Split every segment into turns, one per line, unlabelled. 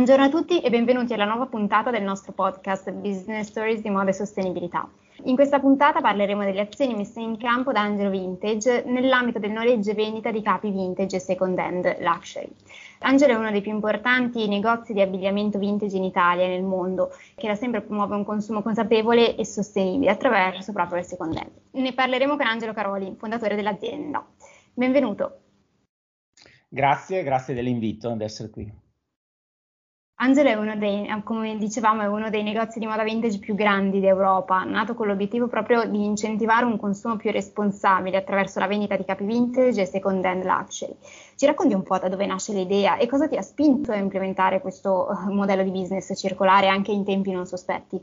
Buongiorno a tutti e benvenuti alla nuova puntata del nostro podcast Business Stories di moda e sostenibilità. In questa puntata parleremo delle azioni messe in campo da Angelo Vintage nell'ambito del noleggio e vendita di capi vintage e second hand luxury. Angelo è uno dei più importanti negozi di abbigliamento vintage in Italia e nel mondo, che da sempre promuove un consumo consapevole e sostenibile attraverso proprio il second hand. Ne parleremo con Angelo Caroli, fondatore dell'azienda. Benvenuto.
Grazie, grazie dell'invito ad essere qui.
Angelo è uno dei, come dicevamo, è uno dei negozi di moda vintage più grandi d'Europa, nato con l'obiettivo proprio di incentivare un consumo più responsabile attraverso la vendita di capi vintage e second hand luxury. Ci racconti un po' da dove nasce l'idea e cosa ti ha spinto a implementare questo eh, modello di business circolare anche in tempi non sospetti?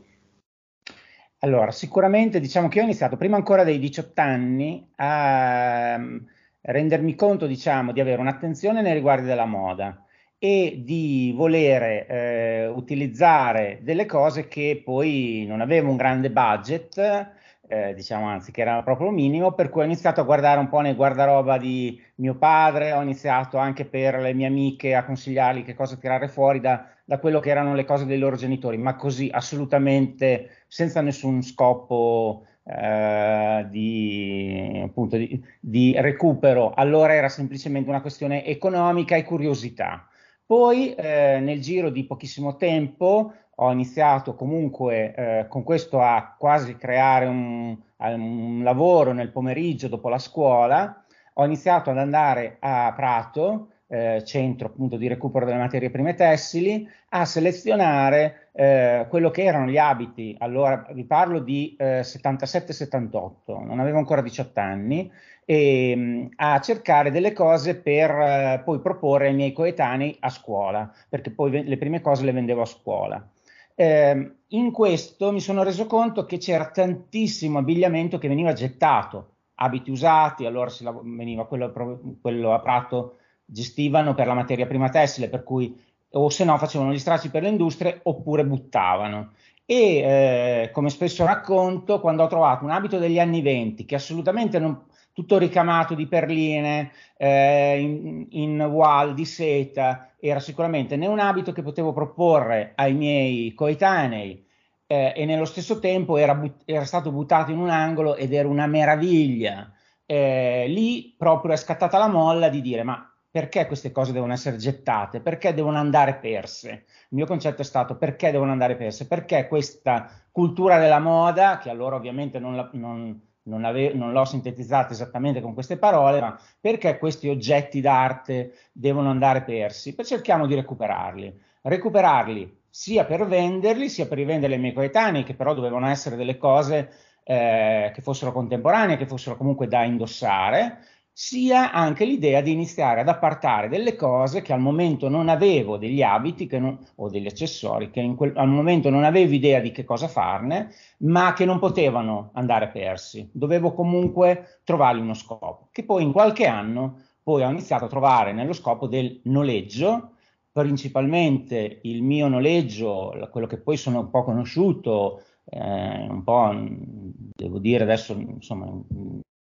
Allora, sicuramente diciamo che ho iniziato prima ancora dei 18 anni a mm, rendermi conto, diciamo, di avere un'attenzione nei riguardi della moda e di volere eh, utilizzare delle cose che poi non avevo un grande budget, eh, diciamo anzi che era proprio minimo, per cui ho iniziato a guardare un po' nel guardaroba di mio padre, ho iniziato anche per le mie amiche a consigliargli che cosa tirare fuori da, da quello che erano le cose dei loro genitori, ma così assolutamente senza nessun scopo eh, di, appunto, di, di recupero. Allora era semplicemente una questione economica e curiosità. Poi eh, nel giro di pochissimo tempo ho iniziato comunque eh, con questo a quasi creare un, un, lavoro nel pomeriggio dopo la scuola. Ho iniziato ad andare a Prato, eh, centro appunto di recupero delle materie prime tessili, a selezionare eh, quello che erano gli abiti. Allora vi parlo di 77-78, eh, non avevo ancora 18 anni e, ehm, a cercare delle cose per eh, poi proporre ai miei coetanei a scuola, perché poi le prime cose le vendevo a scuola. Eh, in questo mi sono reso conto che c'era tantissimo abbigliamento che veniva gettato, abiti usati, allora si lav- veniva quello, quello a Prato, gestivano per la materia prima tessile, per cui o se no facevano gli stracci per le industrie oppure buttavano. E eh, come spesso racconto, quando ho trovato un abito degli anni 20 che assolutamente non, tutto ricamato di perline, eh, in, in wall di seta, era sicuramente né un abito che potevo proporre ai miei coetanei eh, e nello stesso tempo era, but- era, stato buttato in un angolo ed era una meraviglia. Eh, lì proprio è scattata la molla di dire ma perché queste cose devono essere gettate? Perché devono andare perse? Il mio concetto è stato perché devono andare perse? Perché questa cultura della moda, che allora ovviamente non, la, non non, ave- non l'ho sintetizzata esattamente con queste parole, ma perché questi oggetti d'arte devono andare persi? Per cerchiamo di recuperarli. Recuperarli sia per venderli, sia per rivendere ai miei coetanei, che però dovevano essere delle cose eh, che fossero contemporanee, che fossero comunque da indossare, sia anche l'idea di iniziare ad appartare delle cose che al momento non avevo, degli abiti non, o degli accessori, che quel, al momento non avevo idea di che cosa farne, ma che non potevano andare persi. Dovevo comunque trovargli uno scopo, che poi in qualche anno poi ho iniziato a trovare nello scopo del noleggio, principalmente il mio noleggio, quello che poi sono un po' conosciuto, eh, un po' devo dire adesso insomma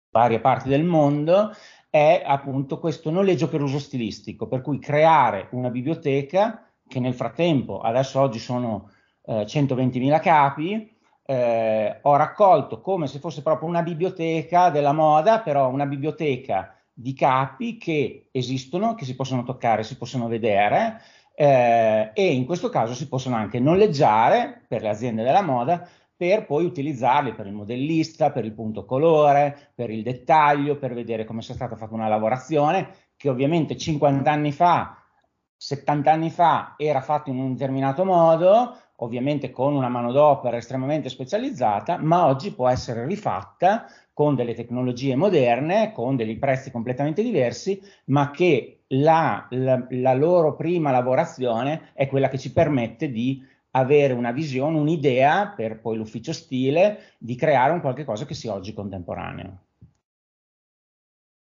varie parti del mondo, è appunto questo noleggio per uso stilistico, per cui creare una biblioteca che nel frattempo, adesso oggi sono eh, 120.000 capi, eh, ho raccolto come se fosse proprio una biblioteca della moda, però una biblioteca di capi che esistono, che si possono toccare, si possono vedere eh, e in questo caso si possono anche noleggiare per le aziende della moda per poi utilizzarli per il modellista, per il punto colore, per il dettaglio, per vedere come sia stata fatta una lavorazione che ovviamente 50 anni fa, 70 anni fa era fatto in un determinato modo, ovviamente con una manodopera estremamente specializzata, ma oggi può essere rifatta con delle tecnologie moderne, con dei prezzi completamente diversi, ma che la, la, la loro prima lavorazione è quella che ci permette di avere una visione, un'idea per poi l'ufficio stile di creare un qualche cosa che sia oggi contemporaneo.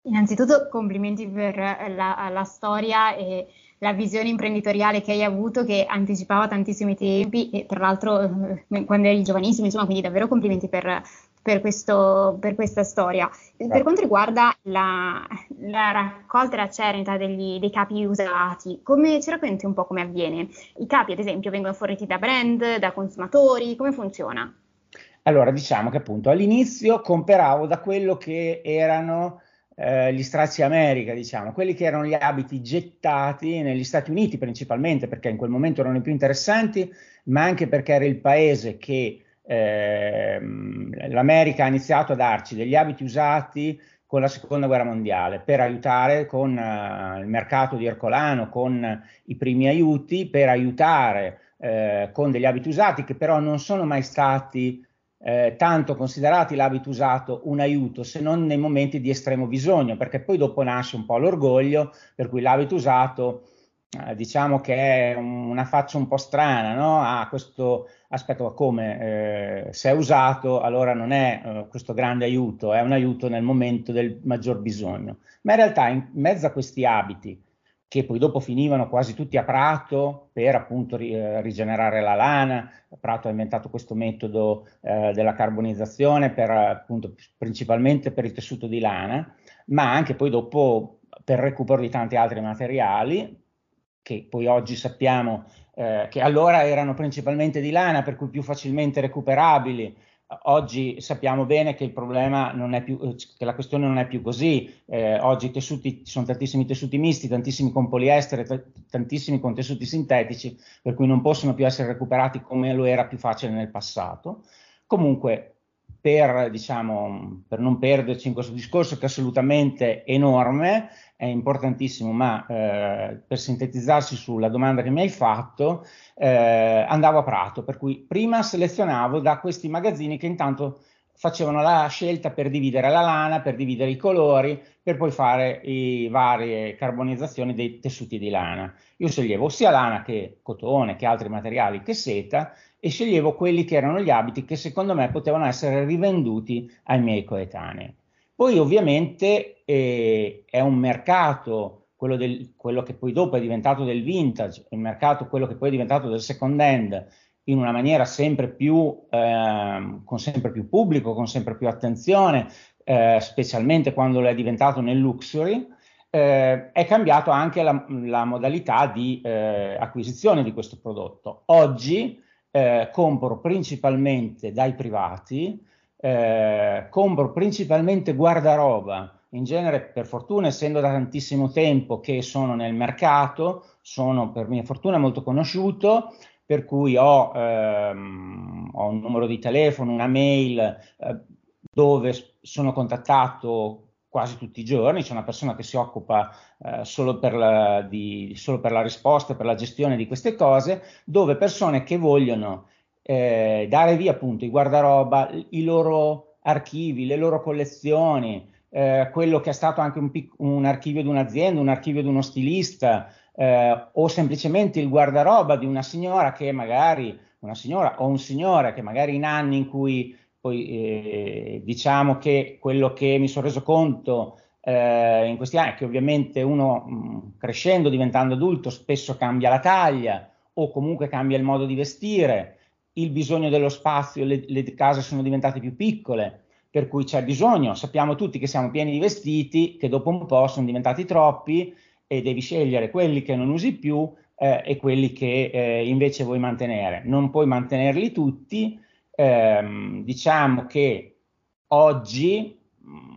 Innanzitutto complimenti per la, la, storia e la visione imprenditoriale che hai avuto che anticipava tantissimi tempi e tra l'altro eh, quando eri giovanissimo, insomma, quindi davvero complimenti per, per, questo, per questa storia. Per quanto riguarda la, la raccolta e la cernita degli, dei capi usati, come ci racconti un po' come avviene? I capi, ad esempio, vengono forniti da brand, da consumatori, come funziona?
Allora, diciamo che appunto all'inizio comperavo da quello che erano eh, gli strazi America, diciamo, quelli che erano gli abiti gettati negli Stati Uniti principalmente, perché in quel momento erano i più interessanti, ma anche perché era il paese che eh, l'America ha iniziato a darci degli abiti usati con la seconda guerra mondiale per aiutare con uh, il mercato di Ercolano, con i primi aiuti, per aiutare eh, con degli abiti usati che però non sono mai stati eh, tanto considerati l'abito usato un aiuto se non nei momenti di estremo bisogno, perché poi dopo nasce un po' l'orgoglio, per cui l'abito usato diciamo che è un, una faccia un po' strana, no? Ha questo aspetto come eh, se è usato allora non è eh, questo grande aiuto, è un aiuto nel momento del maggior bisogno. Ma in realtà in mezzo a questi abiti che poi dopo finivano quasi tutti a Prato per appunto ri, eh, rigenerare la lana. Prato ha inventato questo metodo eh, della carbonizzazione per, appunto, principalmente per il tessuto di lana, ma anche poi dopo per recupero di tanti altri materiali che poi oggi sappiamo eh, che allora erano principalmente di lana, per cui più facilmente recuperabili, Oggi sappiamo bene che il problema non è più, eh, che la questione non è più così. Eh, oggi tessuti, ci sono tantissimi tessuti misti, tantissimi con poliestere, t- tantissimi con tessuti sintetici, per cui non possono più essere recuperati come lo era più facile nel passato. Comunque, per, diciamo, per non perderci in questo discorso che è assolutamente enorme, è importantissimo, ma eh, per sintetizzarsi sulla domanda che mi hai fatto, eh, andavo a Prato, per cui prima selezionavo da questi magazzini che intanto facevano la scelta per dividere la lana, per dividere i colori, per poi fare le varie carbonizzazioni dei tessuti di lana. Io sceglievo sia lana che cotone, che altri materiali, che seta, e sceglievo quelli che erano gli abiti che secondo me potevano essere rivenduti ai miei coetanei. Poi ovviamente eh, è un mercato, quello, del, quello, che poi dopo è diventato del vintage, il mercato quello che poi è diventato del second hand, in una maniera sempre più, eh, con sempre più pubblico, con sempre più attenzione, eh, specialmente quando lo è diventato nel luxury, eh, è cambiato anche la, la modalità di eh, acquisizione di questo prodotto. Oggi eh, compro principalmente dai privati, eh, compro principalmente guardaroba, in genere per fortuna essendo da tantissimo tempo che sono nel mercato, sono per mia fortuna molto conosciuto, per cui ho, ehm, ho un numero di telefono, una mail eh, dove sono contattato quasi tutti i giorni, c'è una persona che si occupa eh, solo, per la, di, solo, per la, risposta, per la gestione di queste cose, dove persone che vogliono eh, dare via appunto i guardaroba, i loro archivi, le loro collezioni, eh, quello che è stato anche un, pic- un, archivio di un'azienda, un archivio di uno stilista, eh, o semplicemente il guardaroba di una signora che magari, una signora o un signore che magari in anni in cui poi eh, diciamo che quello che mi sono reso conto eh, in questi anni è che ovviamente uno mh, crescendo, diventando adulto, spesso cambia la taglia o comunque cambia il modo di vestire, il bisogno dello spazio, le, le case sono diventate più piccole, per cui c'è bisogno, sappiamo tutti che siamo pieni di vestiti, che dopo un po' sono diventati troppi e devi scegliere quelli che non usi più eh, e quelli che eh, invece vuoi mantenere. Non puoi mantenerli tutti, ehm, diciamo che oggi,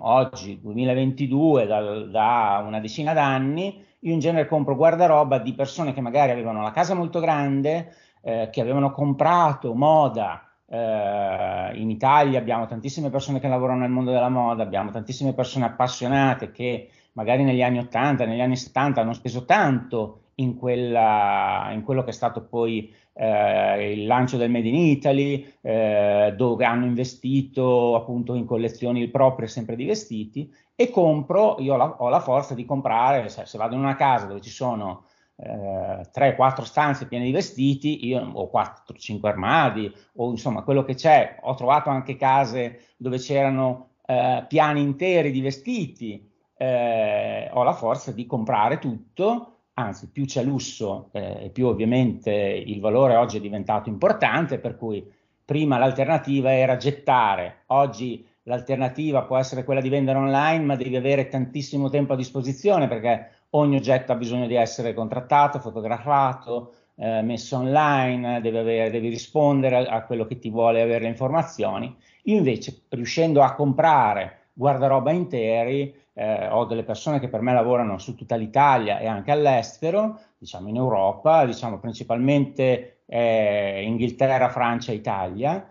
oggi 2022, da, da una decina d'anni, io in genere compro guardaroba di persone che magari avevano la casa molto grande, eh, che avevano comprato moda. Eh, in Italia abbiamo tantissime persone che lavorano nel mondo della moda, abbiamo tantissime persone appassionate che magari negli anni 80, negli anni 70 hanno speso tanto in, quella, in quello che è stato poi eh, il lancio del Made in Italy, eh, dove hanno investito appunto in collezioni proprie sempre di vestiti e compro, io ho la, ho la forza di comprare, se, se, vado in una casa dove ci sono eh, 3-4 stanze piene di vestiti, io ho 4-5 armadi o insomma quello che c'è, ho trovato anche case dove c'erano eh, piani interi di vestiti, eh, ho la forza di comprare tutto anzi più c'è lusso eh, più ovviamente il valore oggi è diventato importante, per cui prima l'alternativa era gettare, oggi l'alternativa può essere quella di vendere online, ma devi avere tantissimo tempo a disposizione perché ogni oggetto ha bisogno di essere contrattato, fotografato, eh, messo online, devi, avere, devi rispondere a, a, quello che ti vuole avere le informazioni. Io invece, riuscendo a comprare guardaroba interi, eh, ho delle persone che per me lavorano su tutta l'Italia e anche all'estero, diciamo in Europa, diciamo principalmente eh, Inghilterra, Francia, Italia,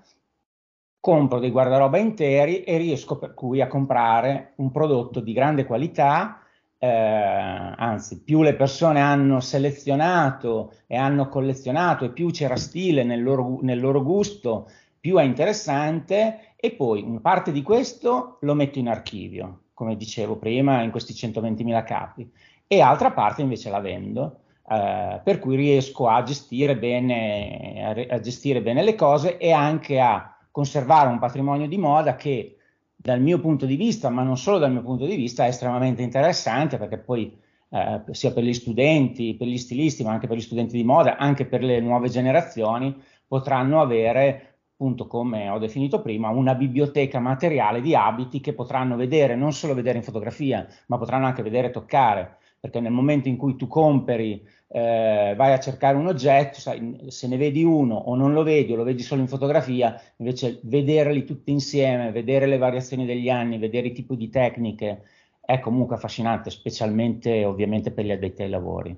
compro dei guardaroba interi e riesco per cui a comprare un prodotto di grande qualità eh, anzi, più le persone hanno selezionato e hanno collezionato e più c'era stile nel loro, nel loro gusto, più è interessante e poi una parte di questo lo metto in archivio, come dicevo prima, in questi 120.000 capi, e altra parte invece la vendo. Eh, per cui riesco a gestire, bene, a, a gestire bene le cose e anche a conservare un patrimonio di moda che dal mio punto di vista, ma non solo dal mio punto di vista, è estremamente interessante perché poi eh, sia per gli studenti, per gli stilisti, ma anche per gli studenti di moda, anche per le nuove generazioni, potranno avere, appunto come ho definito prima, una biblioteca materiale di abiti che potranno vedere, non solo vedere in fotografia, ma potranno anche vedere e toccare perché nel momento in cui tu compri, eh, vai a cercare un oggetto, sai, se ne vedi uno o non lo vedi o lo vedi solo in fotografia, invece vederli tutti insieme, vedere le variazioni degli anni, vedere i tipi di tecniche, è comunque affascinante, specialmente ovviamente per gli addetti ai lavori.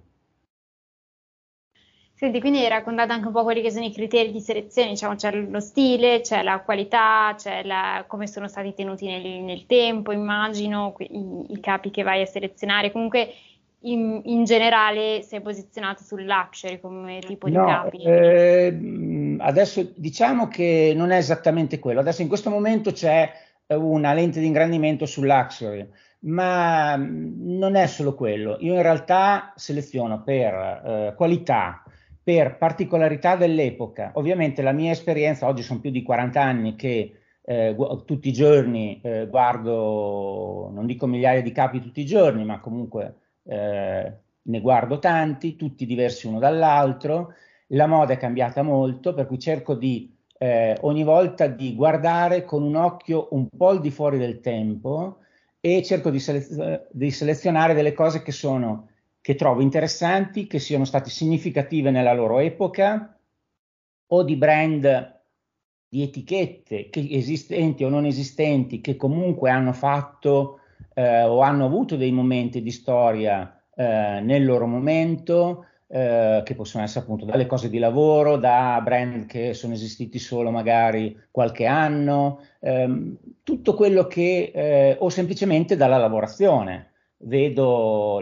Senti, quindi hai raccontato anche un po' quelli che sono i criteri di selezione, diciamo c'è lo stile, c'è la qualità, c'è la, come sono stati tenuti nel, nel tempo, immagino, i, i, capi che vai a selezionare, comunque in, in, generale sei posizionato sul luxury come tipo
no,
di capi?
Eh, adesso diciamo che non è esattamente quello. Adesso in questo momento c'è una lente di ingrandimento sul luxury, ma non è solo quello. Io in realtà seleziono per eh, qualità, per particolarità dell'epoca. Ovviamente la mia esperienza, oggi sono più di 40 anni che eh, gu- tutti i giorni eh, guardo, non dico migliaia di capi tutti i giorni, ma comunque eh, ne guardo tanti, tutti diversi uno dall'altro, la moda è cambiata molto, per cui cerco di eh, ogni volta di guardare con un occhio un po' al di fuori del tempo e cerco di, selez- di selezionare delle cose che sono che trovo interessanti, che siano state significative nella loro epoca o di brand di etichette che esistenti o non esistenti che comunque hanno fatto eh, o hanno avuto dei momenti di storia eh, nel loro momento, eh, che possono essere appunto dalle cose di lavoro, da brand che sono esistiti solo magari qualche anno, ehm, tutto quello che, eh, o semplicemente dalla lavorazione. Vedo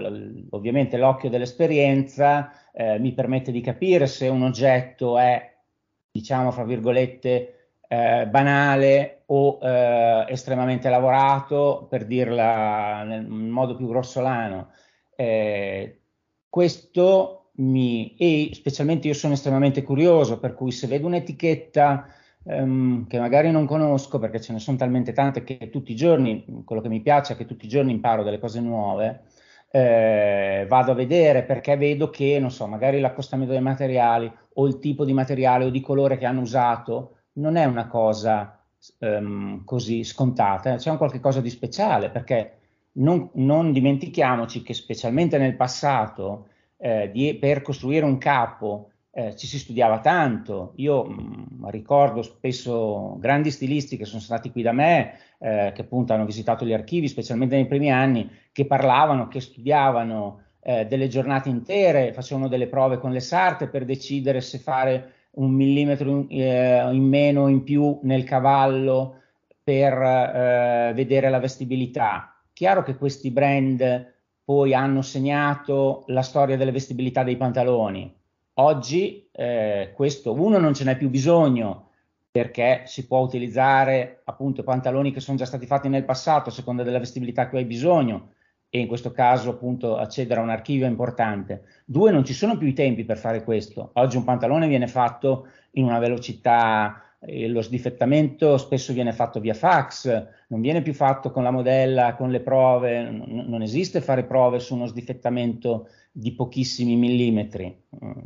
ovviamente l'occhio dell'esperienza, eh, mi permette di capire se un oggetto è, diciamo, fra virgolette, eh, banale o eh, estremamente lavorato, per dirla nel modo più grossolano. Eh, questo mi, e specialmente io sono estremamente curioso, per cui se vedo un'etichetta ehm, che magari non conosco, perché ce ne sono talmente tante che tutti i giorni, quello che mi piace è che tutti i giorni imparo delle cose nuove, eh, vado a vedere perché vedo che, non so, magari l'accostamento dei materiali o il tipo di materiale o di colore che hanno usato non è una cosa um, così scontata, c'è un qualche cosa di speciale, perché non, non dimentichiamoci che specialmente nel passato, eh, di, per costruire un capo, eh, ci si studiava tanto. Io mh, mm, ricordo spesso grandi stilisti che sono stati qui da me, eh, che appunto hanno visitato gli archivi, specialmente nei primi anni, che parlavano, che studiavano eh, delle giornate intere, facevano delle prove con le sarte per decidere se fare un millimetro in, eh, in meno o in più nel cavallo per eh, vedere la vestibilità. Chiaro che questi brand poi hanno segnato la storia delle vestibilità dei pantaloni. Oggi eh, questo, uno, non ce n'è più bisogno perché si può utilizzare appunto pantaloni che sono già stati fatti nel passato a seconda della vestibilità che hai bisogno e in questo caso appunto accedere a un archivio è importante. Due, non ci sono più i tempi per fare questo. Oggi un pantalone viene fatto in una velocità, eh, lo sdifettamento spesso viene fatto via fax, non viene più fatto con la modella, con le prove, non, non esiste fare prove su uno sdifettamento di pochissimi millimetri,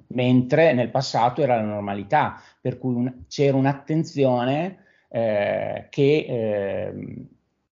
mentre nel passato era la normalità, per cui un, c'era un'attenzione eh, che eh,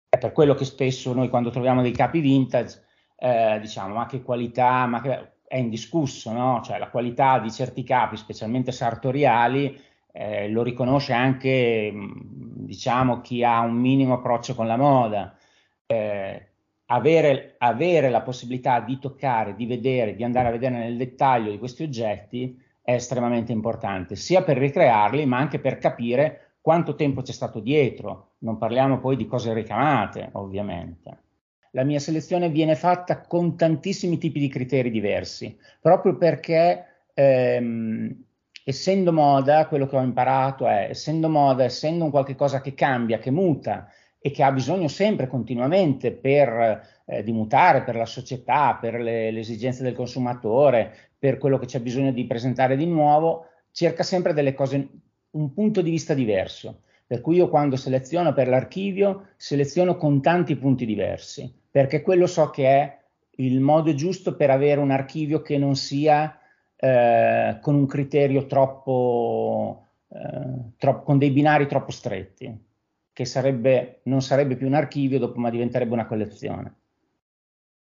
è per quello che spesso noi quando troviamo dei capi vintage eh, diciamo ma che qualità, ma che è indiscusso, no? Cioè la qualità di certi capi, specialmente sartoriali, eh, lo riconosce anche diciamo chi ha un minimo approccio con la moda. Eh, avere, avere, la possibilità di toccare, di vedere, di andare a vedere nel dettaglio di questi oggetti è estremamente importante, sia per ricrearli, ma anche per capire quanto tempo c'è stato dietro. Non parliamo poi di cose ricamate, ovviamente. La mia selezione viene fatta con tantissimi tipi di criteri diversi, proprio perché ehm, essendo moda, quello che ho imparato è, essendo moda, essendo un qualche cosa che cambia, che muta e che ha bisogno sempre, continuamente, per eh, di mutare, per la società, per le, le esigenze del consumatore, per quello che c'è bisogno di presentare di nuovo, cerca sempre delle cose, un punto di vista diverso. Per cui io quando seleziono per l'archivio, seleziono con tanti punti diversi, perché quello so che è il modo giusto per avere un archivio che non sia eh, con un criterio troppo, eh, troppo, con dei binari troppo stretti, che sarebbe, non sarebbe più un archivio dopo, ma diventerebbe una collezione.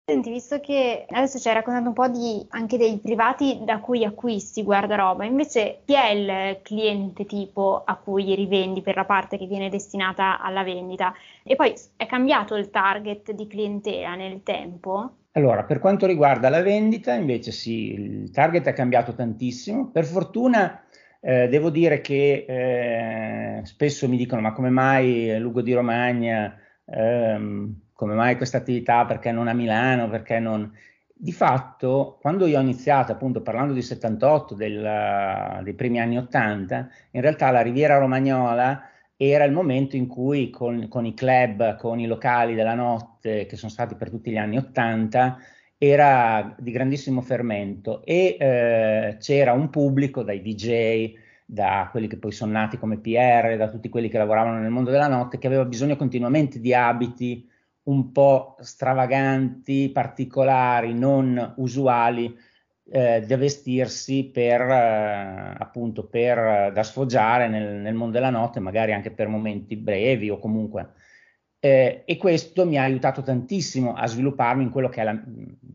Senti, visto che adesso ci hai raccontato un po' di, anche dei privati da cui acquisti guardaroba, invece chi è il cliente tipo a cui rivendi per la parte che viene destinata alla vendita? E poi è cambiato il target di clientela nel tempo?
Allora, per quanto riguarda la vendita, invece sì, il target è cambiato tantissimo. Per fortuna eh, devo dire che eh, spesso mi dicono ma come mai Lugo di Romagna... Ehm, come mai questa attività, perché non a Milano, perché non... Di fatto, quando io ho iniziato, appunto parlando di 78, del, dei primi anni 80, in realtà la Riviera Romagnola era il momento in cui con, con, i club, con i locali della notte, che sono stati per tutti gli anni 80, era di grandissimo fermento e eh, c'era un pubblico dai DJ, da quelli che poi sono nati come PR, da tutti quelli che lavoravano nel mondo della notte, che aveva bisogno continuamente di abiti, un po' stravaganti, particolari, non usuali eh, da vestirsi per eh, appunto per da sfoggiare nel, nel, mondo della notte, magari anche per momenti brevi o comunque. Eh, e questo mi ha aiutato tantissimo a svilupparmi in quello che è la,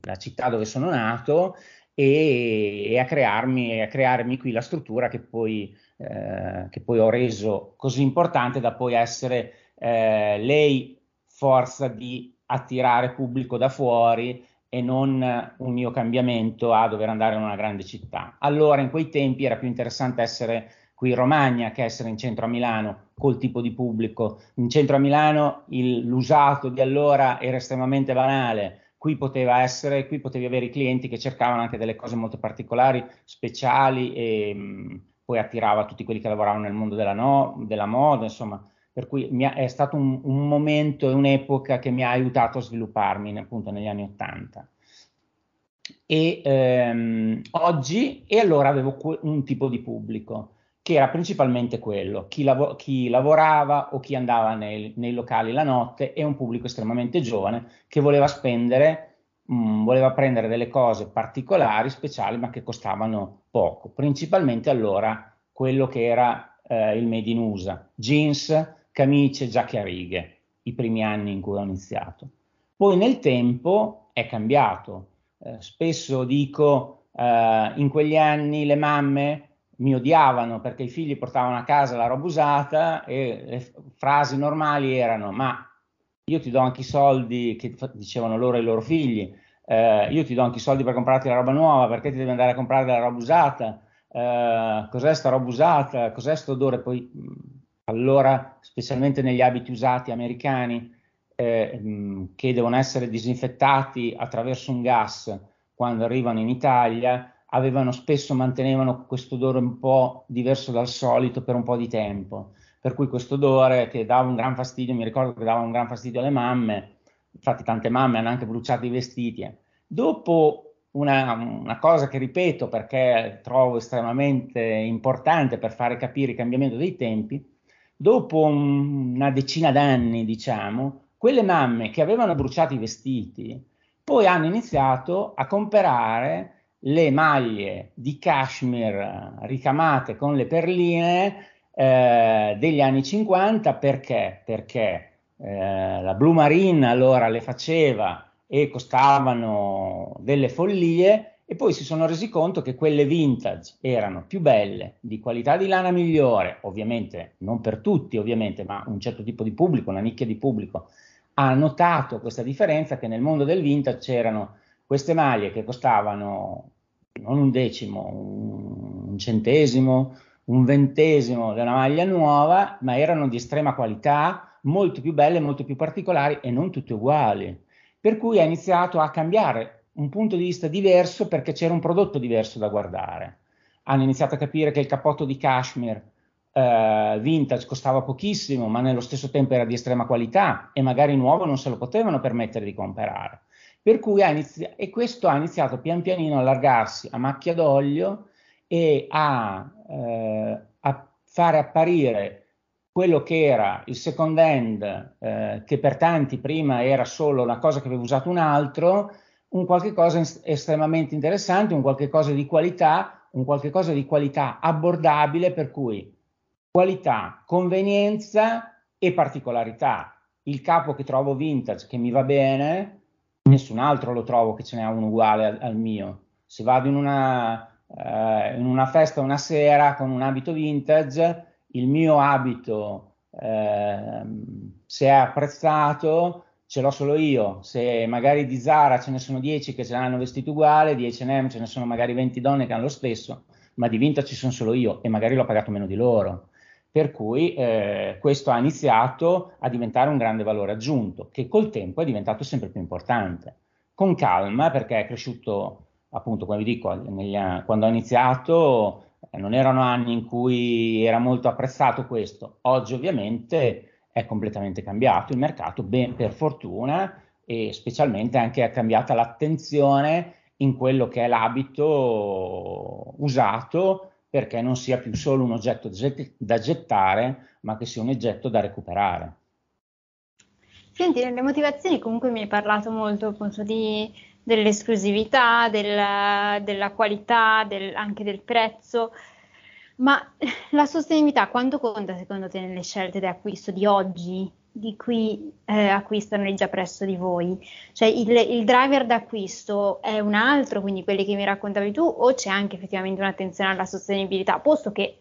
la città dove sono nato e, e, a crearmi, a crearmi qui la struttura che poi, eh, che poi ho reso così importante da poi essere eh, lei forza di attirare pubblico da fuori e non un mio cambiamento a dover andare in una grande città. Allora in quei tempi era più interessante essere qui in Romagna che essere in centro a Milano col tipo di pubblico. In centro a Milano il, l'usato di allora era estremamente banale, qui poteva essere, qui potevi avere i clienti che cercavano anche delle cose molto particolari, speciali e mh, poi attirava tutti quelli che lavoravano nel mondo della, no, della moda, insomma per cui ha, è stato un, un, momento e un'epoca che mi ha aiutato a svilupparmi appunto negli anni Ottanta. E ehm, oggi, e allora avevo un tipo di pubblico che era principalmente quello, chi, lav- chi lavorava o chi andava nei, nei, locali la notte e un pubblico estremamente giovane che voleva spendere, mh, mm, voleva prendere delle cose particolari, speciali, ma che costavano poco. Principalmente allora quello che era eh, il made in USA, jeans, camicie, giacche a righe, i primi anni in cui ho iniziato. Poi nel tempo è cambiato. Eh, spesso dico, eh, in quegli anni le mamme mi odiavano perché i figli portavano a casa la roba usata e le frasi normali erano ma io ti do anche i soldi che dicevano loro ai loro figli, eh, io ti do anche i soldi per comprarti la roba nuova, perché ti devi andare a comprare la roba usata? Eh, cos'è sta roba usata? Cos'è sto odore? Poi allora, specialmente negli abiti usati americani, eh, mh, che devono essere disinfettati attraverso un gas quando arrivano in Italia, avevano spesso mantenevano questo odore un po' diverso dal solito per un po' di tempo. Per cui questo odore che dava un gran fastidio, mi ricordo che dava un gran fastidio alle mamme, infatti tante mamme hanno anche bruciato i vestiti. Dopo una, una, cosa che ripeto perché trovo estremamente importante per fare capire il cambiamento dei tempi, dopo una decina d'anni, diciamo, quelle mamme che avevano bruciato i vestiti poi hanno iniziato a comprare le maglie di cashmere ricamate con le perline eh, degli anni 50 perché? Perché eh, la Blue Marine allora le faceva e costavano delle follie e poi si sono resi conto che quelle vintage erano più belle, di qualità di lana migliore, ovviamente non per tutti, ovviamente, ma un certo tipo di pubblico, una nicchia di pubblico ha notato questa differenza che nel mondo del vintage c'erano queste maglie che costavano non un decimo, un centesimo, un ventesimo della maglia nuova, ma erano di estrema qualità, molto più belle, molto più particolari e non tutte uguali. Per cui ha iniziato a cambiare un punto di vista diverso perché c'era un prodotto diverso da guardare. Hanno iniziato a capire che il cappotto di cashmere eh, vintage costava pochissimo, ma nello stesso tempo era di estrema qualità e magari nuovo non se lo potevano permettere di comprare. Per cui ha iniziato, e questo ha iniziato pian pianino a allargarsi a macchia d'olio e a, eh, a fare apparire quello che era il second hand, eh, che per tanti prima era solo una cosa che aveva usato un altro, un qualche cosa estremamente interessante, un qualche cosa di qualità, un qualche cosa di qualità abbordabile, per cui qualità, convenienza e particolarità. Il capo che trovo vintage, che mi va bene, nessun altro lo trovo che ce n'è uno uguale al, al mio. Se vado in una, eh, in una festa una sera con un abito vintage, il mio abito, eh, se è apprezzato, ce l'ho solo io, se magari di Zara ce ne sono 10 che ce l'hanno vestito uguale, di H&M ce ne sono magari 20 donne che hanno lo stesso, ma di vintage ci sono solo io e magari l'ho pagato meno di loro. Per cui eh, questo ha iniziato a diventare un grande valore aggiunto, che col tempo è diventato sempre più importante. Con calma, perché è cresciuto, appunto, come vi dico, negli, quando ho iniziato eh, non erano anni in cui era molto apprezzato questo. Oggi ovviamente è completamente cambiato il mercato, ben per fortuna, e specialmente anche è cambiata l'attenzione in quello che è l'abito usato perché non sia più solo un oggetto da gettare, ma che sia un oggetto da recuperare.
Senti, nelle motivazioni comunque mi hai parlato molto appunto di, dell'esclusività, del, della qualità, del, anche del prezzo. Ma la sostenibilità quanto conta secondo te nelle scelte di acquisto di oggi, di cui eh, acquistano già presso di voi? Cioè il, il, driver d'acquisto è un altro, quindi quelli che mi raccontavi tu, o c'è anche effettivamente un'attenzione alla sostenibilità, posto che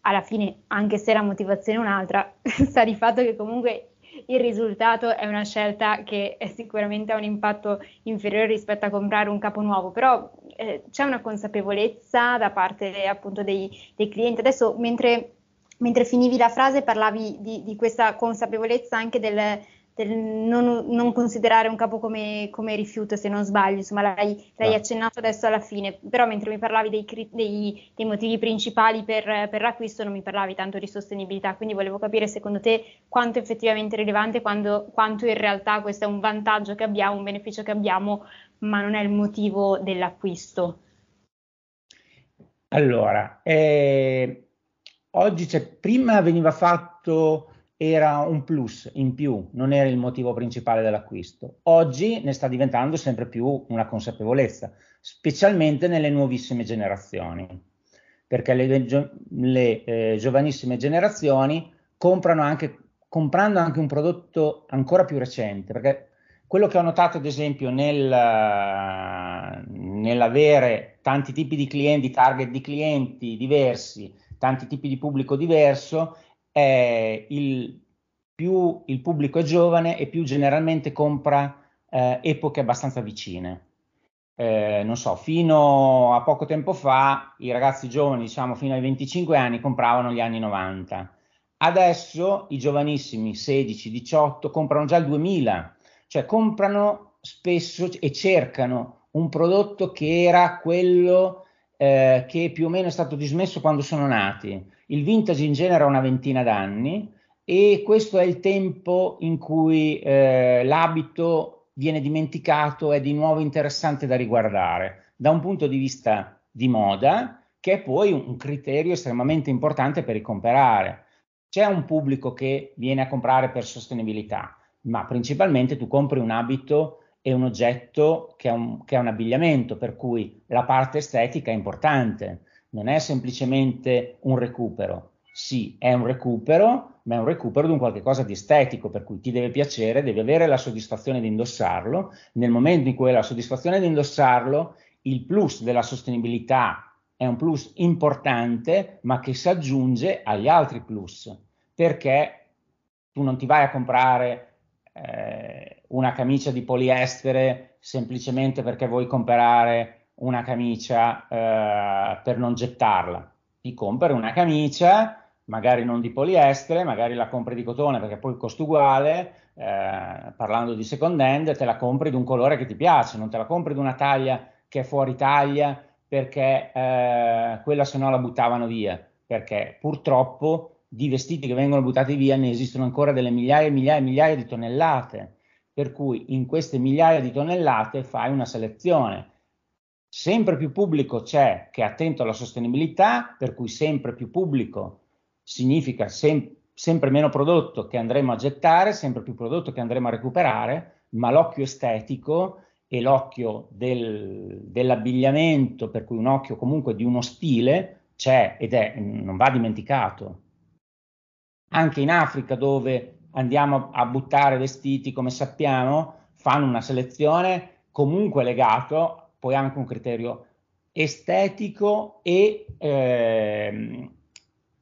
alla fine, anche se la motivazione è un'altra, sta di fatto che comunque il risultato è una scelta che sicuramente ha un impatto inferiore rispetto a comprare un capo nuovo, però eh, c'è una consapevolezza da parte appunto dei, dei clienti. Adesso mentre, mentre, finivi la frase parlavi di, di questa consapevolezza anche del, del non, non, considerare un capo come, come, rifiuto, se non sbaglio, insomma l'hai, l'hai accennato adesso alla fine, però mentre mi parlavi dei, dei, dei motivi principali per, per, l'acquisto non mi parlavi tanto di sostenibilità, quindi volevo capire secondo te quanto è effettivamente rilevante, quando, quanto in realtà questo è un vantaggio che abbiamo, un beneficio che abbiamo, ma non è il motivo dell'acquisto.
Allora, eh, oggi cioè, prima veniva fatto era un plus in più, non era il motivo principale dell'acquisto. Oggi ne sta diventando sempre più una consapevolezza, specialmente nelle nuovissime generazioni, perché le, le eh, giovanissime generazioni comprano anche, comprando anche un prodotto ancora più recente, perché quello che ho notato ad esempio nel, nell'avere tanti tipi di clienti, target di clienti diversi, tanti tipi di pubblico diverso, è il, più il pubblico è giovane e più generalmente compra eh, epoche abbastanza vicine. Eh, non so, fino a poco tempo fa i ragazzi giovani, diciamo fino ai 25 anni, compravano gli anni 90. Adesso i giovanissimi 16, 18 comprano già il 2000, cioè comprano spesso e cercano un prodotto che era quello eh, che più o meno è stato dismesso quando sono nati. Il vintage in genere ha una ventina d'anni e questo è il tempo in cui eh, l'abito viene dimenticato, è di nuovo interessante da riguardare da un punto di vista di moda, che è poi un criterio estremamente importante per ricomperare. C'è un pubblico che viene a comprare per sostenibilità, ma principalmente tu compri un abito e un oggetto che è un, che è un abbigliamento, per cui la parte estetica è importante, non è semplicemente un recupero. sì, è un recupero, ma è un recupero di un qualche cosa di estetico, per cui ti deve piacere, devi avere la soddisfazione di indossarlo. Nel momento in cui hai la soddisfazione di indossarlo, il plus della sostenibilità è un plus importante, ma che si aggiunge agli altri plus, perché tu non ti vai a comprare eh, una camicia di poliestere semplicemente perché vuoi comprare una camicia eh, per non gettarla. Ti compri una camicia, magari non di poliestere, magari la compri di cotone perché poi il costo uguale, eh, parlando di second hand, te la compri di un colore che ti piace, non te la compri di una taglia che è fuori taglia perché eh, quella se no la buttavano via, perché purtroppo di vestiti che vengono buttati via ne esistono ancora delle migliaia e migliaia e migliaia di tonnellate, per cui in queste migliaia di tonnellate fai una selezione. Sempre più pubblico c'è che è attento alla sostenibilità, per cui sempre più pubblico significa sem- sempre meno prodotto che andremo a gettare, sempre più prodotto che andremo a recuperare, ma l'occhio estetico e l'occhio del, dell'abbigliamento, per cui un occhio comunque di uno stile, c'è ed è, non va dimenticato. Anche in Africa, dove andiamo a buttare vestiti, come sappiamo, fanno una selezione comunque legato poi anche un criterio estetico e, ehm,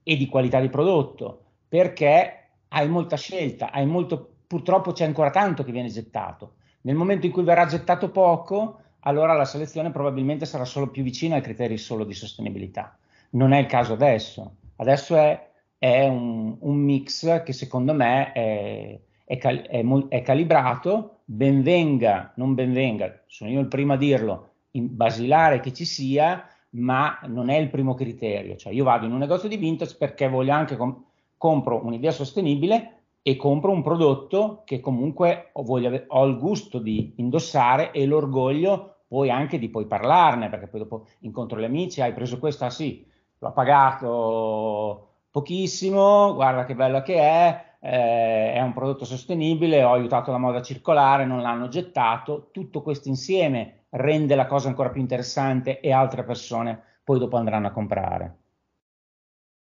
e di qualità di prodotto, perché hai molta scelta, hai molto, purtroppo c'è ancora tanto che viene gettato nel momento in cui verrà gettato poco, allora la selezione probabilmente sarà solo più vicina ai criteri solo di sostenibilità. Non è il caso adesso. Adesso è, è un, un, mix che secondo me è, è, cal- è, calibrato, benvenga, non benvenga, sono io il primo a dirlo, in basilare che ci sia, ma non è il primo criterio. Cioè io vado in un negozio di vintage perché voglio anche com- compro un'idea sostenibile, e compro un prodotto che comunque ho, voglio, ho il gusto di indossare e l'orgoglio poi anche di poi parlarne, perché poi dopo incontro gli amici, hai preso questa, sì, l'ho pagato pochissimo, guarda che bella che è, eh, è un prodotto sostenibile, ho aiutato la moda circolare, non l'hanno gettato, tutto questo insieme rende la cosa ancora più interessante e altre persone poi dopo andranno a comprare.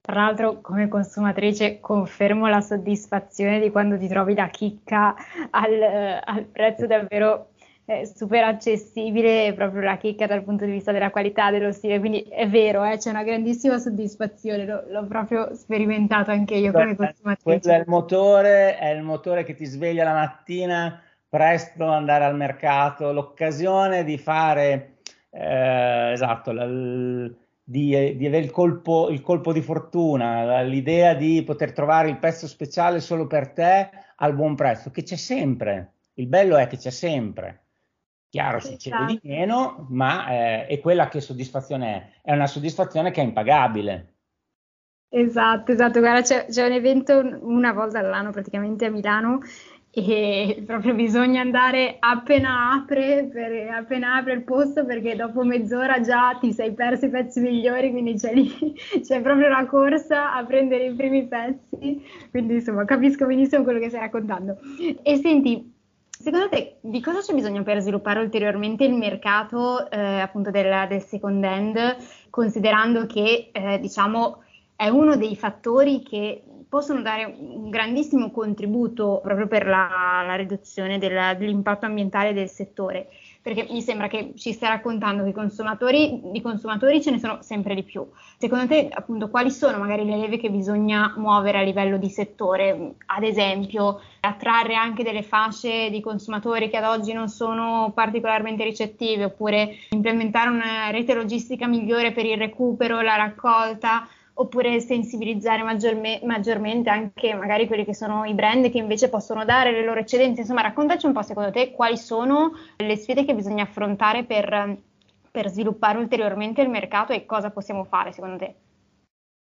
Tra l'altro, come consumatrice, confermo la soddisfazione di quando ti trovi la chicca al, eh, al prezzo davvero eh, super accessibile, proprio la chicca dal punto di vista della qualità, dello stile. Quindi è vero, eh, c'è una grandissima soddisfazione, lo, l'ho proprio sperimentato anche io come consumatrice.
Quello è il motore, è il motore che ti sveglia la mattina presto andare al mercato, l'occasione di fare eh, esatto, la, di, di avere il colpo, il colpo, di fortuna, l'idea di poter trovare il pezzo speciale solo per te al buon prezzo, che c'è sempre. Il bello è che c'è sempre. Chiaro, si cede di meno, ma eh, è quella che soddisfazione è. È una soddisfazione che è impagabile.
Esatto, esatto. Guarda, c'è, c'è un evento una volta all'anno praticamente a Milano e proprio bisogna andare appena apre, per, appena apre il posto perché dopo mezz'ora già ti sei perso i pezzi migliori, quindi c'è, lì, c'è proprio la corsa a prendere i primi pezzi, quindi insomma capisco benissimo quello che stai raccontando. E senti, secondo te di cosa c'è bisogno per sviluppare ulteriormente il mercato eh, appunto del, del, second hand, considerando che eh, diciamo è uno dei fattori che possono dare un grandissimo contributo proprio per la, la riduzione della, dell'impatto ambientale del settore, perché mi sembra che ci stai raccontando che consumatori, di consumatori ce ne sono sempre di più. Secondo te, appunto, quali sono magari le leve che bisogna muovere a livello di settore? Ad esempio, attrarre anche delle fasce di consumatori che ad oggi non sono particolarmente ricettive, oppure implementare una rete logistica migliore per il recupero, la raccolta oppure sensibilizzare maggiorme, maggiormente anche magari quelli che sono i brand che invece possono dare le loro eccedenze. Insomma, raccontaci un po' secondo te quali sono le sfide che bisogna affrontare per, per sviluppare ulteriormente il mercato e cosa possiamo fare secondo te?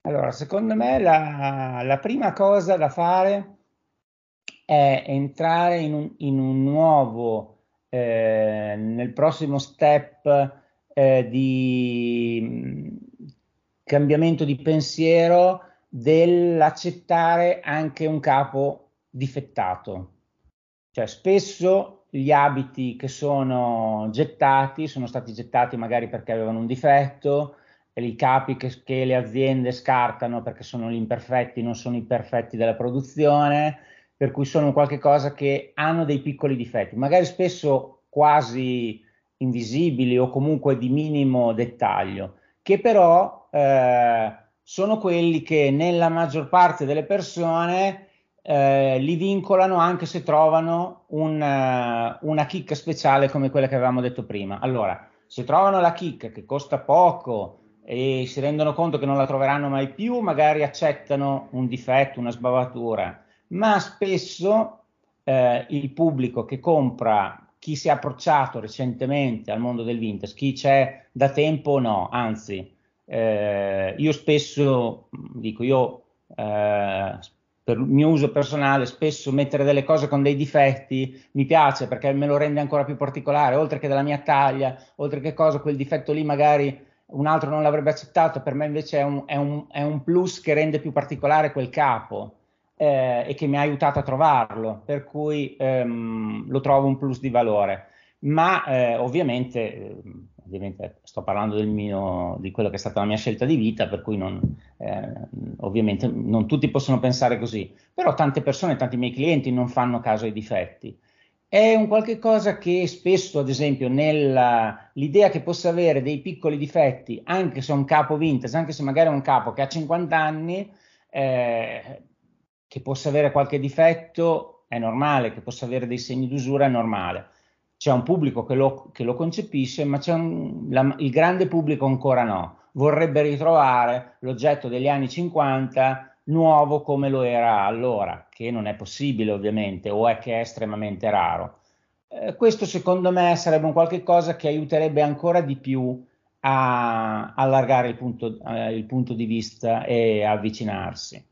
Allora, secondo me la, la prima cosa da fare è entrare in un, in un nuovo, eh, nel prossimo step eh, di cambiamento di pensiero dell'accettare anche un capo difettato. Cioè spesso gli abiti che sono gettati sono stati gettati magari perché avevano un difetto, i capi che, che, le aziende scartano perché sono gli imperfetti, non sono i perfetti della produzione, per cui sono qualche cosa che hanno dei piccoli difetti, magari spesso quasi invisibili o comunque di minimo dettaglio, che però eh, sono quelli che nella maggior parte delle persone eh, li vincolano anche se trovano un, uh, una chicca speciale come quella che avevamo detto prima. Allora, se trovano la chicca che costa poco e si rendono conto che non la troveranno mai più, magari accettano un difetto, una sbavatura, ma spesso eh, il pubblico che compra chi si è approcciato recentemente al mondo del vintage, chi c'è da tempo no, anzi, eh, io spesso dico, io eh, per il mio uso personale, spesso mettere delle cose con dei difetti mi piace perché me lo rende ancora più particolare, oltre che della mia taglia, oltre che cosa, quel difetto lì magari un altro non l'avrebbe accettato, per me invece è un, è un, è un plus che rende più particolare quel capo eh, e che mi ha aiutato a trovarlo, per cui ehm, lo trovo un plus di valore. Ma eh, ovviamente, eh, ovviamente, sto parlando mio, di quello che è stata la mia scelta di vita, per cui non, eh, ovviamente non tutti possono pensare così, però tante persone, tanti miei clienti non fanno caso ai difetti. È un qualche cosa che spesso, ad esempio, nell'idea che possa avere dei piccoli difetti, anche se è un capo vintage, anche se magari è un capo che ha 50 anni, eh, che possa avere qualche difetto è normale, che possa avere dei segni d'usura è normale. C'è un pubblico che lo, che lo concepisce, ma un, la, il grande pubblico ancora no. Vorrebbe ritrovare l'oggetto degli anni 50 nuovo come lo era allora, che non è possibile ovviamente, o è che è estremamente raro. Eh, questo secondo me sarebbe un qualche cosa che aiuterebbe ancora di più a allargare il punto, eh, il punto di vista e avvicinarsi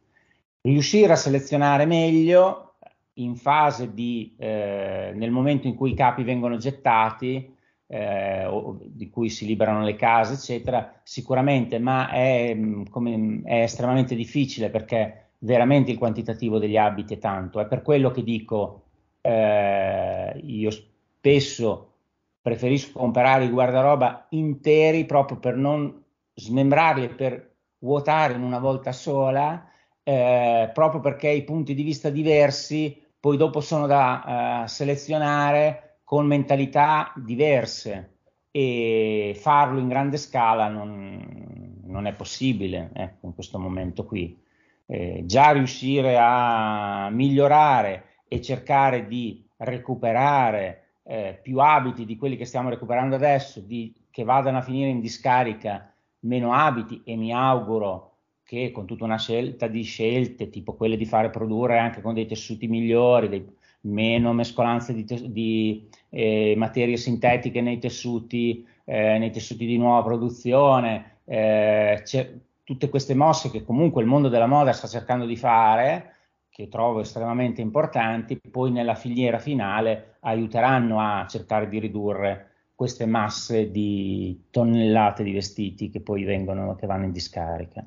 riuscire a selezionare meglio in fase di, eh, nel momento in cui i capi vengono gettati, eh, o di cui si liberano le case, eccetera, sicuramente, ma è, mm, come, è, estremamente difficile perché veramente il quantitativo degli abiti è tanto. È per quello che dico, eh, io spesso preferisco comprare i guardaroba interi proprio per non smembrarli, per vuotare in una volta sola eh, proprio perché i punti di vista diversi poi dopo sono da eh, selezionare con mentalità diverse e farlo in grande scala non, non è possibile ecco, in questo momento qui. Eh, già riuscire a migliorare e cercare di recuperare eh, più abiti di quelli che stiamo recuperando adesso, di, che vadano a finire in discarica meno abiti e mi auguro che con tutta una scelta di scelte, tipo quelle di fare produrre anche con dei tessuti migliori, dei, meno mescolanze di, te, di eh, materie sintetiche nei tessuti, eh, nei tessuti di nuova produzione, eh, tutte queste mosse che comunque il mondo della moda sta cercando di fare, che trovo estremamente importanti, poi nella filiera finale aiuteranno a cercare di ridurre queste masse di tonnellate di vestiti che poi vengono, che vanno in discarica.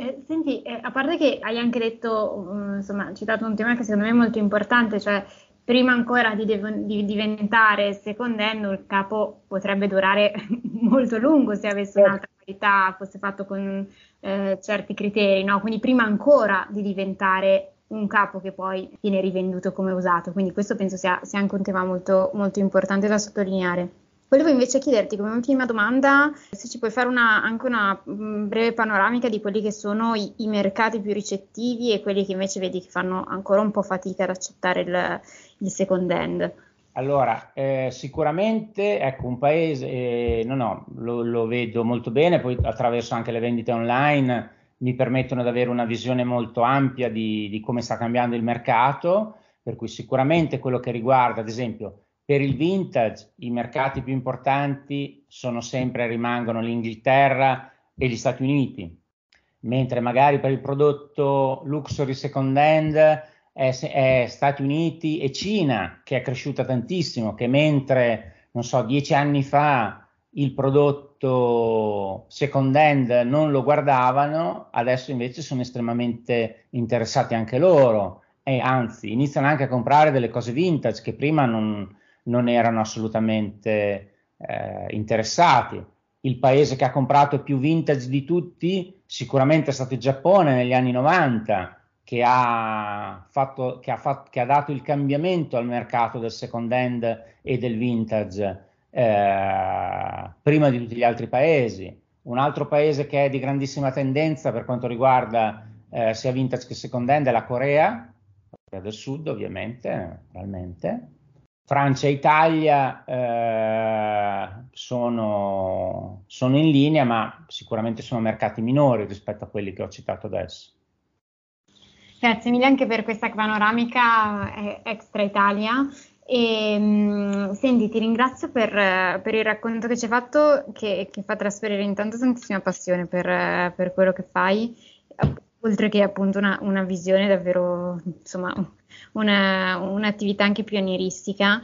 Eh, senti, eh, a parte che hai anche detto, um, insomma, citato un tema che secondo me è molto importante, cioè prima ancora di, dev- di diventare secondendo il capo potrebbe durare molto lungo se avesse certo. un'altra qualità, fosse fatto con eh, certi criteri, no? Quindi prima ancora di diventare un capo che poi viene rivenduto come usato. Quindi questo penso sia, sia anche un tema molto, molto importante da sottolineare. Volevo invece chiederti come ultima domanda se ci puoi fare una, anche una mm, breve panoramica di quelli che sono i, i, mercati più ricettivi e quelli che invece vedi che fanno ancora un po' fatica ad accettare il, il second hand.
Allora, eh, sicuramente ecco, un paese, eh, no, no, lo, lo, vedo molto bene, poi attraverso anche le vendite online mi permettono di avere una visione molto ampia di, di come sta cambiando il mercato, per cui sicuramente quello che riguarda, ad esempio, per il vintage i mercati più importanti sono sempre rimangono l'Inghilterra e gli Stati Uniti, mentre magari per il prodotto luxury second hand è, è Stati Uniti e Cina che è cresciuta tantissimo, che mentre non so dieci anni fa il prodotto second hand non lo guardavano, adesso invece sono estremamente interessati anche loro e anzi iniziano anche a comprare delle cose vintage che prima non, non erano assolutamente eh, interessati. il paese che ha comprato più vintage di tutti sicuramente è stato il Giappone negli anni 90, che ha, fatto, che ha, fatto, che ha dato il cambiamento al mercato del second hand e del vintage eh, prima di tutti gli altri paesi. Un altro paese che è di grandissima tendenza per quanto riguarda eh, sia vintage che second hand è la Corea, Corea del Sud ovviamente, naturalmente. Francia e Italia eh, sono, sono, in linea, ma sicuramente sono mercati minori rispetto a quelli che ho citato adesso.
Grazie mille anche per questa panoramica eh, extra Italia. E, mh, senti, ti ringrazio per, per, il racconto che ci hai fatto, che, che, fa trasferire intanto tantissima passione per, per quello che fai, oltre che appunto una, una visione davvero, insomma, una, un'attività anche pionieristica.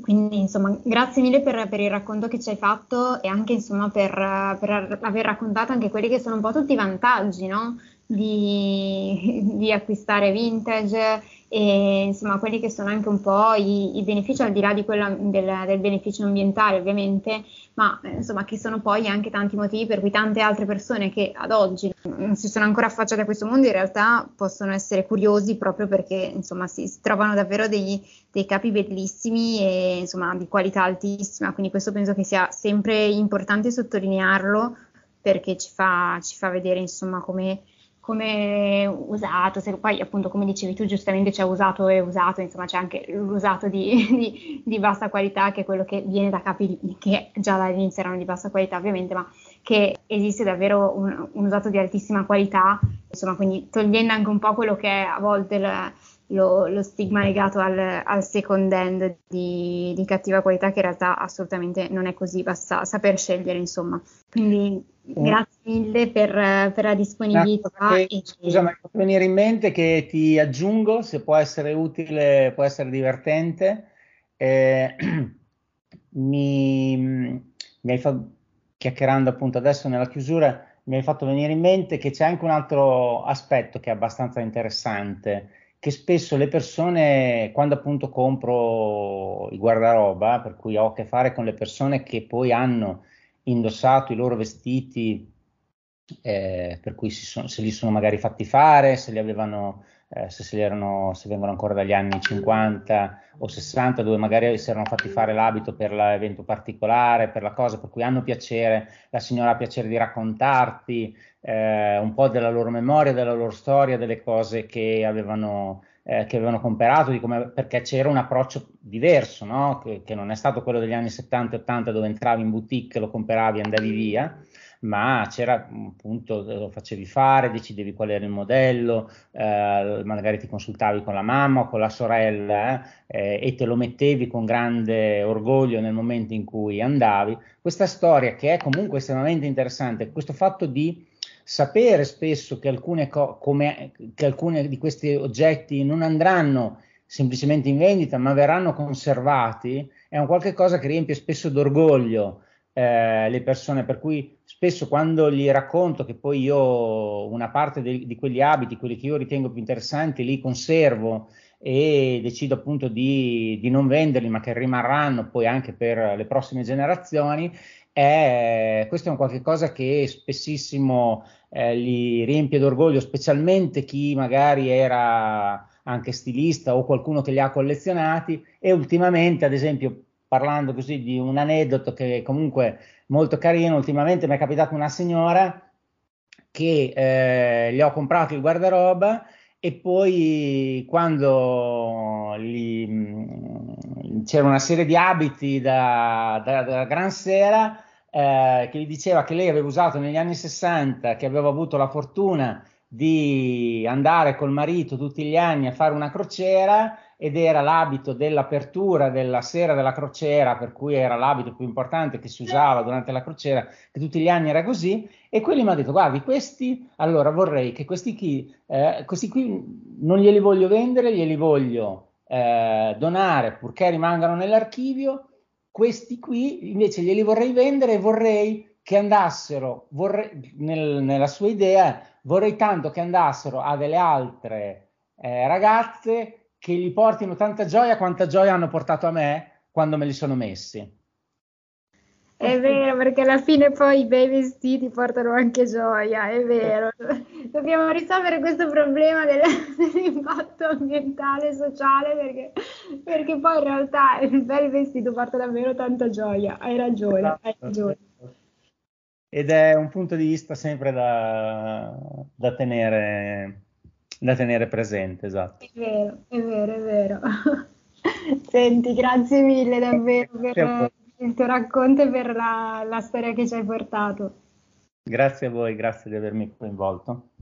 Quindi, insomma, grazie mille per, per, il racconto che ci hai fatto e anche, insomma, per, per, aver raccontato anche quelli che sono un po' tutti i vantaggi, no? Di, di acquistare vintage e insomma quelli che sono anche un po' i, i benefici al di là di quella del, del beneficio ambientale ovviamente, ma eh, insomma che sono poi anche tanti motivi per cui tante altre persone che ad oggi non si sono ancora affacciate a questo mondo in realtà possono essere curiosi proprio perché insomma si, si trovano davvero dei, dei capi bellissimi e insomma di qualità altissima, quindi questo penso che sia sempre importante sottolinearlo perché ci fa, ci fa vedere insomma come come usato, se poi appunto come dicevi tu giustamente c'è usato e usato, insomma c'è anche l'usato di, di, di, bassa qualità che è quello che viene da capi che già dall'inizio erano di bassa qualità ovviamente, ma che esiste davvero un, un usato di altissima qualità, insomma quindi togliendo anche un po' quello che è a volte il, lo, lo, stigma legato al, al second hand di, di, cattiva qualità che in realtà assolutamente non è così, basta saper scegliere insomma. Quindi Grazie mille per, per la disponibilità.
Che, e... Scusa, mi è fatto venire in mente che ti aggiungo, se può essere utile, può essere divertente. Eh, mi, mi, hai fatto, chiacchierando appunto adesso nella chiusura, mi hai fatto venire in mente che c'è anche un altro aspetto che è abbastanza interessante, che spesso le persone, quando appunto compro i guardaroba, per cui ho a che fare con le persone che poi hanno indossato i loro vestiti, eh, per cui sono, se li sono magari fatti fare, se li avevano, eh, se, se, erano, se, vengono ancora dagli anni 50 o 60, dove magari si erano fatti fare l'abito per l'evento particolare, per la cosa per cui hanno piacere, la signora ha piacere di raccontarti eh, un po' della loro memoria, della loro storia, delle cose che avevano eh, che avevano comprato, come, perché c'era un approccio diverso, no? che, che, non è stato quello degli anni 70 e 80 dove entravi in boutique, lo compravi e andavi via, ma c'era appunto, lo facevi fare, decidevi qual era il modello, eh, magari ti consultavi con la mamma o con la sorella eh, e te lo mettevi con grande orgoglio nel momento in cui andavi. Questa storia che è comunque estremamente interessante, questo fatto di sapere spesso che alcune, co- come, che alcuni di questi oggetti non andranno semplicemente in vendita, ma verranno conservati, è un qualche cosa che riempie spesso d'orgoglio eh, le persone, per cui spesso quando gli racconto che poi io una parte de- di quegli abiti, quelli che io ritengo più interessanti, li conservo e decido appunto di, di non venderli, ma che rimarranno poi anche per le prossime generazioni, è, questo è un qualche cosa che spessissimo eh, li riempie d'orgoglio, specialmente chi magari era anche stilista o qualcuno che li ha collezionati e ultimamente, ad esempio, parlando così di un aneddoto che è comunque molto carino, ultimamente mi è capitata una signora che eh, gli ho comprato il guardaroba e poi quando gli, c'era una serie di abiti da, da, da Gran Sera eh, che gli diceva che lei aveva usato negli anni 60, che aveva avuto la fortuna di andare col marito tutti gli anni a fare una crociera ed era l'abito dell'apertura della sera della crociera, per cui era l'abito più importante che si usava durante la crociera, che tutti gli anni era così, e quelli mi ha detto, guardi, questi, allora vorrei che questi qui, eh, questi qui non glieli voglio vendere, glieli voglio eh, donare purché rimangano nell'archivio, questi qui invece glieli vorrei vendere e vorrei che andassero, vorrei, nel, nella sua idea, vorrei tanto che andassero a delle altre eh, ragazze che gli portino tanta gioia quanta gioia hanno portato a me quando me li sono messi.
È vero, perché alla fine poi i bei vestiti portano anche gioia, è vero. Dobbiamo risolvere questo problema del, dell'impatto ambientale e sociale perché, perché, poi in realtà il bel vestito porta davvero tanta gioia. Hai ragione, hai esatto. ragione.
Ed è un punto di vista sempre da, da, tenere, da tenere presente, esatto.
È vero, è vero, è vero. Senti, grazie mille davvero per il tuo racconto e per la, la storia che ci hai portato.
Grazie a voi, grazie di avermi coinvolto.